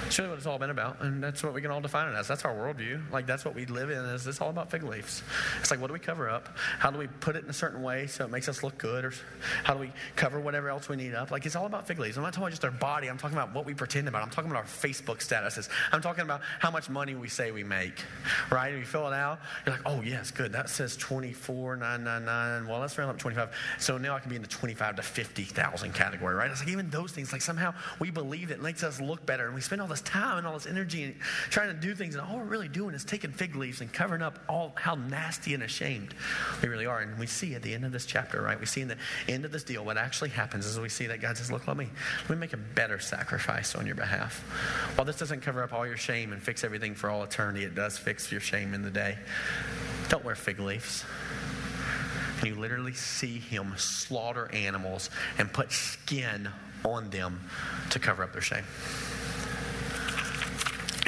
It's really what it's all been about, and that's what we can all define it as. That's our worldview. Like that's what we live in. Is it's all about fig leaves? It's like what do we cover up? How do we put it in a certain way so it makes us look good, or how do we cover whatever else we need up? Like it's all about fig leaves. I'm not talking about just our body. I'm talking about what we pretend about. I'm talking about our Facebook statuses. I'm talking about how much money we say we make. Right? And you fill it out. You're like, oh yes, good. That says twenty four nine nine nine. Well, let's round up twenty five. So now I can be in the twenty five to fifty thousand category. Right? It's like even those things. Like somehow we believe it makes us look better, and we spend all this time and all this energy and trying to do things, and all we're really doing is taking fig leaves and covering up all how nasty and ashamed we really are. And we see at the end of this chapter, right? We see in the end of this deal what actually happens is we see that God says, "Look, let me let me make a better sacrifice on your behalf." While this doesn't cover up all your shame and fix everything for all eternity, it does fix your shame in the day. Don't wear fig leaves. And you literally see him slaughter animals and put skin on them to cover up their shame.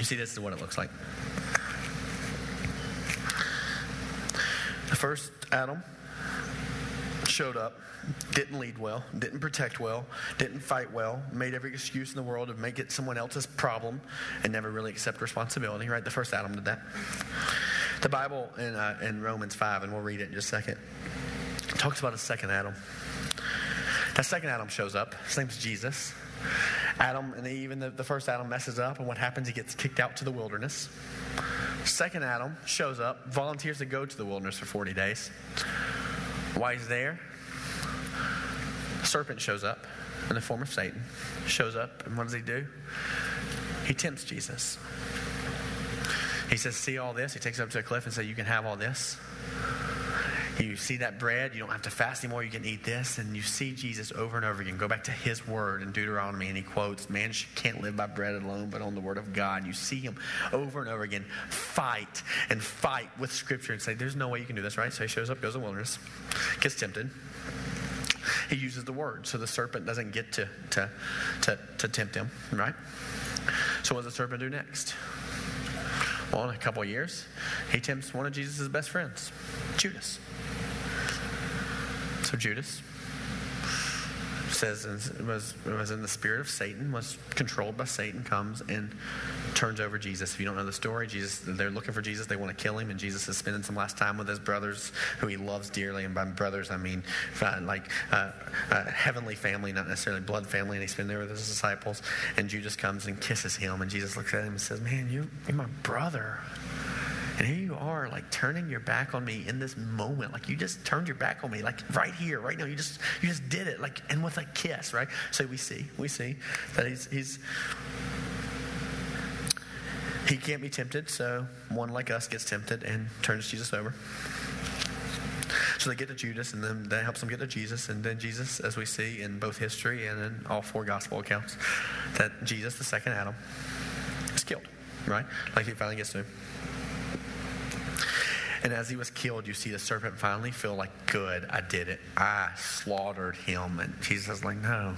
You see, this is what it looks like. The first Adam showed up, didn't lead well, didn't protect well, didn't fight well, made every excuse in the world to make it someone else's problem, and never really accept responsibility, right? The first Adam did that. The Bible in, uh, in Romans 5, and we'll read it in just a second, talks about a second Adam. That second Adam shows up. His name's Jesus. Adam and Eve, and the, the first Adam messes up, and what happens? He gets kicked out to the wilderness. Second Adam shows up, volunteers to go to the wilderness for 40 days. Why he's there? A serpent shows up in the form of Satan, shows up, and what does he do? He tempts Jesus. He says, See all this? He takes it up to a cliff and says, You can have all this. You see that bread, you don't have to fast anymore, you can eat this. And you see Jesus over and over again. Go back to his word in Deuteronomy, and he quotes, Man can't live by bread alone, but on the word of God. You see him over and over again fight and fight with scripture and say, There's no way you can do this, right? So he shows up, goes to the wilderness, gets tempted. He uses the word, so the serpent doesn't get to, to, to, to tempt him, right? So what does the serpent do next? Well, in a couple years, he tempts one of Jesus' best friends, Judas. So Judas says it was, was in the spirit of Satan, was controlled by Satan, comes and turns over Jesus. If you don't know the story, Jesus, they're looking for Jesus. They want to kill him, and Jesus is spending some last time with his brothers, who he loves dearly. And by brothers, I mean uh, like uh, uh, heavenly family, not necessarily blood family. And he's been there with his disciples. And Judas comes and kisses him, and Jesus looks at him and says, "Man, you, you're my brother." And here you are, like turning your back on me in this moment. Like you just turned your back on me, like right here, right now. You just you just did it, like and with a kiss, right? So we see, we see that he's he's he can't be tempted, so one like us gets tempted and turns Jesus over. So they get to Judas, and then that helps them get to Jesus. And then Jesus, as we see in both history and in all four gospel accounts, that Jesus, the second Adam, is killed, right? Like he finally gets to him. And as he was killed, you see the serpent finally feel like, good, I did it. I slaughtered him. And Jesus is like, no,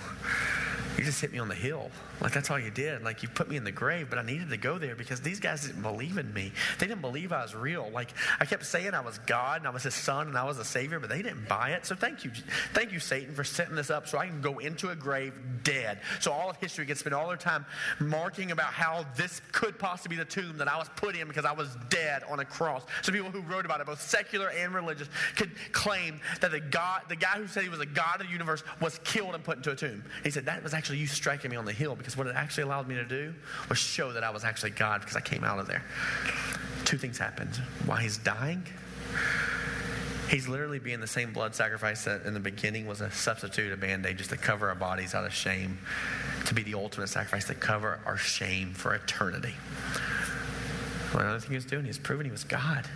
you just hit me on the hill. Like, that's all you did. Like, you put me in the grave, but I needed to go there because these guys didn't believe in me. They didn't believe I was real. Like, I kept saying I was God and I was his son and I was a savior, but they didn't buy it. So thank you. Thank you, Satan, for setting this up so I can go into a grave dead. So all of history gets spent all their time marking about how this could possibly be the tomb that I was put in because I was dead on a cross. So people who wrote about it, both secular and religious, could claim that the God, the guy who said he was a God of the universe was killed and put into a tomb. He said, that was actually you striking me on the hill because what it actually allowed me to do was show that I was actually God because I came out of there. Two things happened. While he's dying, he's literally being the same blood sacrifice that in the beginning was a substitute, a band aid just to cover our bodies out of shame, to be the ultimate sacrifice to cover our shame for eternity. Well, another thing he was doing, he was proving he was God.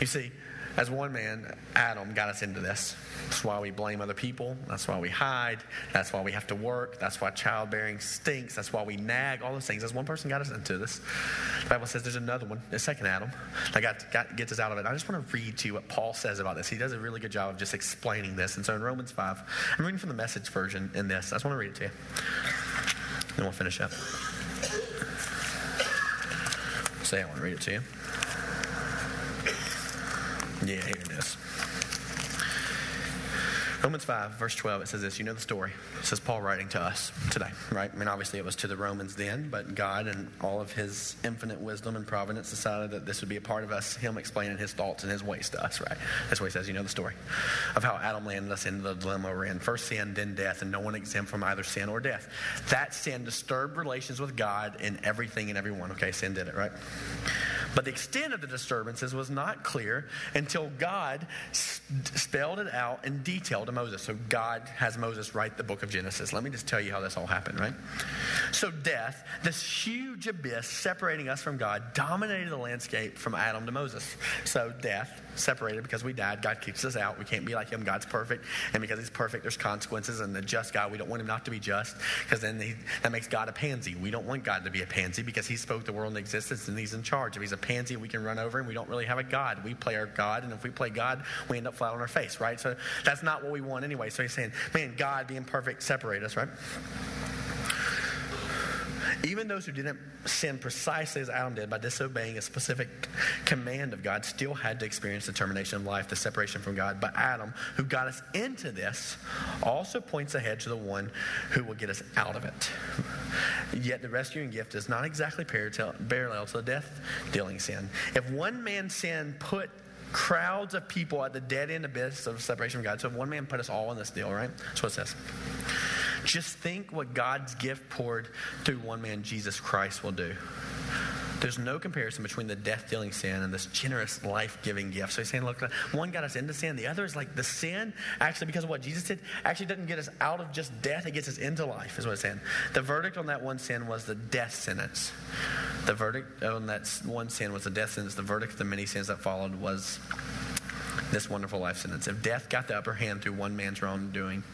You see, as one man, Adam got us into this. That's why we blame other people. That's why we hide. That's why we have to work. That's why childbearing stinks. That's why we nag. All those things. As one person got us into this. The Bible says there's another one, the second Adam, that got, got, gets us out of it. I just want to read to you what Paul says about this. He does a really good job of just explaining this. And so in Romans 5, I'm reading from the message version in this. I just want to read it to you. Then we'll finish up. Say, I want to read it to you. Yeah, here it is. Romans 5, verse 12, it says this. You know the story. It says Paul writing to us today, right? I mean, obviously it was to the Romans then, but God and all of his infinite wisdom and providence decided that this would be a part of us, him explaining his thoughts and his ways to us, right? That's why he says. You know the story of how Adam landed us into the dilemma we're in. First sin, then death, and no one exempt from either sin or death. That sin disturbed relations with God in everything and everyone. Okay, sin did it, right? But the extent of the disturbances was not clear until God spelled it out in detail to Moses. So God has Moses write the book of Genesis. Let me just tell you how this all happened, right? So death, this huge abyss separating us from God, dominated the landscape from Adam to Moses. So death separated because we died. God keeps us out. We can't be like him. God's perfect. And because he's perfect, there's consequences. And the just God, we don't want him not to be just because then he, that makes God a pansy. We don't want God to be a pansy because he spoke the world into existence and he's in charge. If he's a pansy, we can run over and we don't really have a God. We play our God. And if we play God, we end up flat on our face, right? So that's not what we want anyway. So he's saying, man, God being perfect separate us, right? Even those who didn't sin precisely as Adam did by disobeying a specific command of God still had to experience the termination of life, the separation from God. But Adam, who got us into this, also points ahead to the one who will get us out of it. Yet the rescuing gift is not exactly parallel to the death dealing sin. If one man's sin put crowds of people at the dead end abyss of separation from God. So one man put us all in this deal, right? That's what it says. Just think what God's gift poured through one man, Jesus Christ, will do. There's no comparison between the death dealing sin and this generous life giving gift. So he's saying, look, one got us into sin. The other is like the sin, actually, because of what Jesus did, actually doesn't get us out of just death. It gets us into life, is what it's saying. The verdict on that one sin was the death sentence. The verdict on that one sin was the death sentence. The verdict of the many sins that followed was this wonderful life sentence. If death got the upper hand through one man's wrongdoing,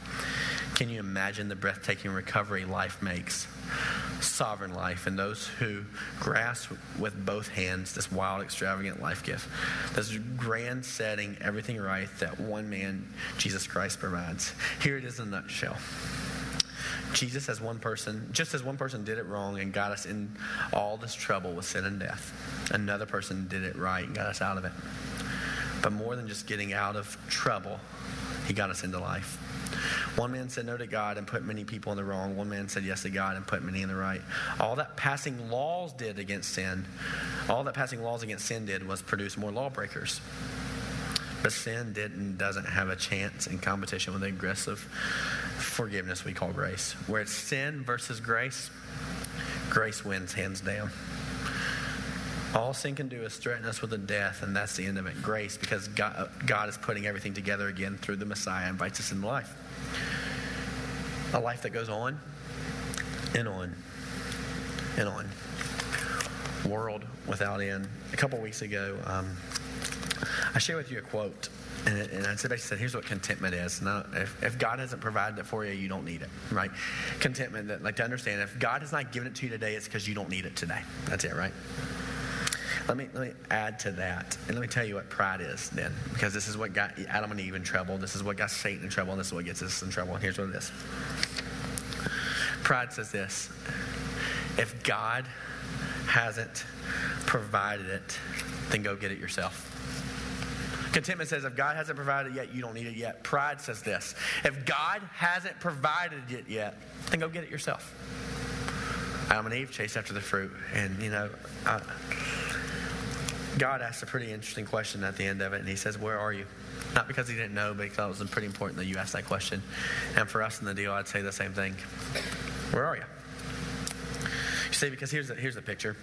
can you imagine the breathtaking recovery life makes? Sovereign life, and those who grasp with both hands this wild, extravagant life gift. This grand setting, everything right that one man, Jesus Christ, provides. Here it is in a nutshell. Jesus, as one person, just as one person did it wrong and got us in all this trouble with sin and death, another person did it right and got us out of it. But more than just getting out of trouble, he got us into life. One man said no to God and put many people in the wrong. One man said yes to God and put many in the right. All that passing laws did against sin, all that passing laws against sin did was produce more lawbreakers. But sin didn't doesn't have a chance in competition with the aggressive forgiveness we call grace. Where it's sin versus grace, grace wins hands down. All sin can do is threaten us with a death, and that's the end of it. Grace, because God, God is putting everything together again through the Messiah, invites us into life. A life that goes on and on and on. World without end. A couple weeks ago, um, I shared with you a quote, and, and I basically said, here's what contentment is. Now, if, if God hasn't provided it for you, you don't need it, right? Contentment, that, like to understand, if God has not given it to you today, it's because you don't need it today. That's it, right? Let me, let me add to that. And let me tell you what pride is then. Because this is what got Adam and Eve in trouble. This is what got Satan in trouble. And this is what gets us in trouble. And here's what it is Pride says this if God hasn't provided it, then go get it yourself. Contentment says if God hasn't provided it yet, you don't need it yet. Pride says this if God hasn't provided it yet, then go get it yourself. Adam and Eve chased after the fruit. And, you know, I, God asked a pretty interesting question at the end of it, and He says, Where are you? Not because He didn't know, but because it was pretty important that you asked that question. And for us in the deal, I'd say the same thing. Where are you? You see, because here's the, here's the picture.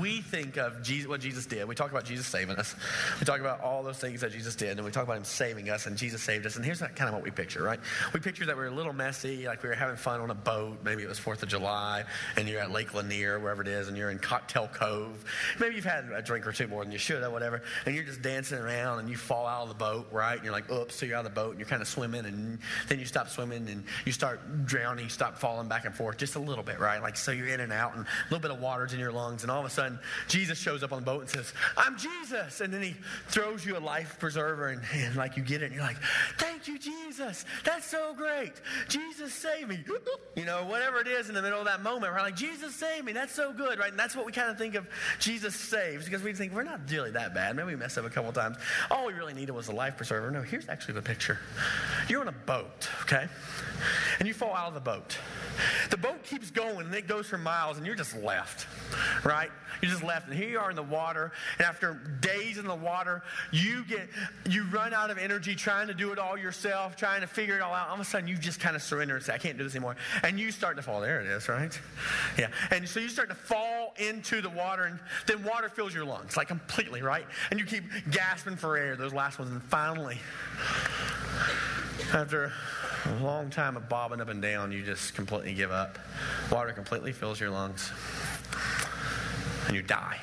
We think of Jesus, what Jesus did. We talk about Jesus saving us. We talk about all those things that Jesus did, and we talk about Him saving us, and Jesus saved us. And here's kind of what we picture, right? We picture that we are a little messy, like we were having fun on a boat. Maybe it was Fourth of July, and you're at Lake Lanier, wherever it is, and you're in Cocktail Cove. Maybe you've had a drink or two more than you should, or whatever, and you're just dancing around, and you fall out of the boat, right? And you're like, oops, so you're out of the boat, and you're kind of swimming, and then you stop swimming, and you start drowning, you stop falling back and forth just a little bit, right? Like so you're in and out, and a little bit of water's in your lungs, and all of a sudden Jesus shows up on the boat and says, I'm Jesus. And then he throws you a life preserver, and, and like you get it, and you're like, Thank you, Jesus. That's so great. Jesus saved me. You know, whatever it is in the middle of that moment, we're like, Jesus saved me. That's so good, right? And that's what we kind of think of Jesus saves because we think we're not really that bad. Maybe we messed up a couple times. All we really needed was a life preserver. No, here's actually the picture. You're on a boat, okay? And you fall out of the boat. The boat keeps going and it goes for miles, and you're just left, right? You're just left, and here you are in the water. And after days in the water, you get you run out of energy trying to do it all yourself, trying to figure it all out. All of a sudden, you just kind of surrender and say, "I can't do this anymore," and you start to fall. There it is, right? Yeah. And so you start to fall into the water, and then water fills your lungs, like completely, right? And you keep gasping for air. Those last ones, and finally, after a long time of bobbing up and down, you just completely give up. Water completely fills your lungs, and you die.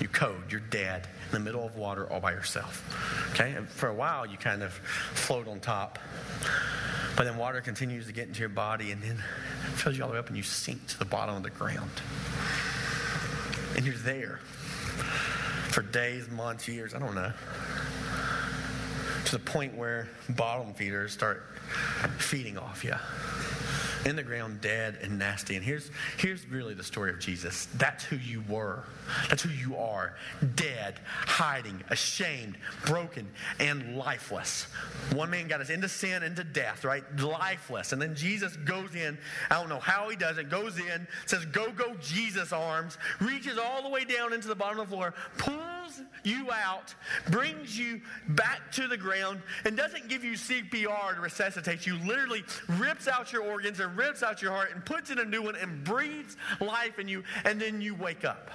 You code, you're dead in the middle of water all by yourself. Okay? And for a while, you kind of float on top. But then water continues to get into your body and then fills you all the way up and you sink to the bottom of the ground. And you're there for days, months, years, I don't know to the point where bottom feeders start feeding off you in the ground, dead and nasty. And here's, here's really the story of Jesus. That's who you were. That's who you are. Dead, hiding, ashamed, broken, and lifeless. One man got us into sin, into death, right? Lifeless. And then Jesus goes in. I don't know how he does it. Goes in, says, Go, go, Jesus arms, reaches all the way down into the bottom of the floor, pulls you out, brings you back to the ground, and doesn't give you CPR to resuscitate you. Literally rips out your organs and rips out your heart and puts in a new one and breathes life in you, and then you wake up.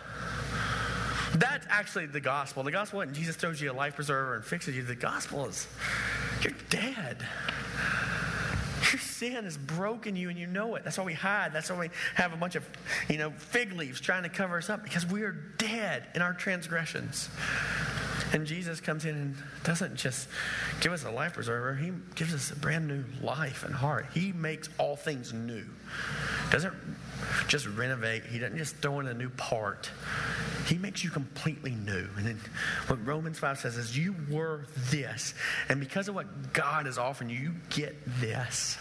That's actually the gospel. The gospel isn't Jesus throws you a life preserver and fixes you. The gospel is you're dead. Sin has broken you and you know it. That's why we hide. That's why we have a bunch of, you know, fig leaves trying to cover us up because we are dead in our transgressions. And Jesus comes in and doesn't just give us a life preserver, He gives us a brand new life and heart. He makes all things new. Doesn't just renovate, He doesn't just throw in a new part. He makes you completely new. And then what Romans 5 says is, You were this. And because of what God is offering you, you get this.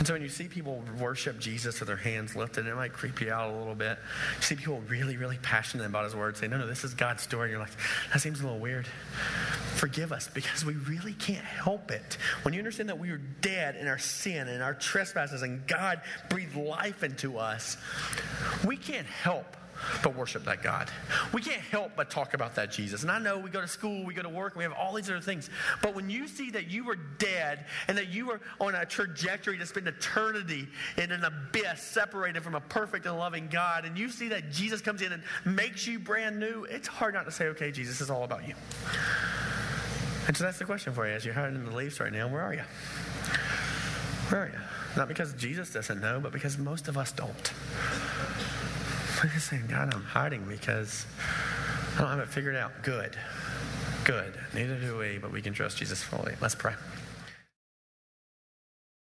And so when you see people worship Jesus with their hands lifted, it might creep you out a little bit. You see people really, really passionate about his word, say, no, no, this is God's story. You're like, that seems a little weird. Forgive us because we really can't help it. When you understand that we are dead in our sin and our trespasses and God breathed life into us, we can't help but worship that God. We can't help but talk about that Jesus. And I know we go to school, we go to work, we have all these other things. But when you see that you were dead and that you were on a trajectory to spend eternity in an abyss separated from a perfect and loving God, and you see that Jesus comes in and makes you brand new, it's hard not to say, okay, Jesus is all about you. And so that's the question for you as you're hiding in the leaves right now. Where are you? Where are you? Not because Jesus doesn't know, but because most of us don't. I'm saying, God, I'm hiding because I don't have it figured out. Good. Good. Neither do we, but we can trust Jesus fully. Let's pray.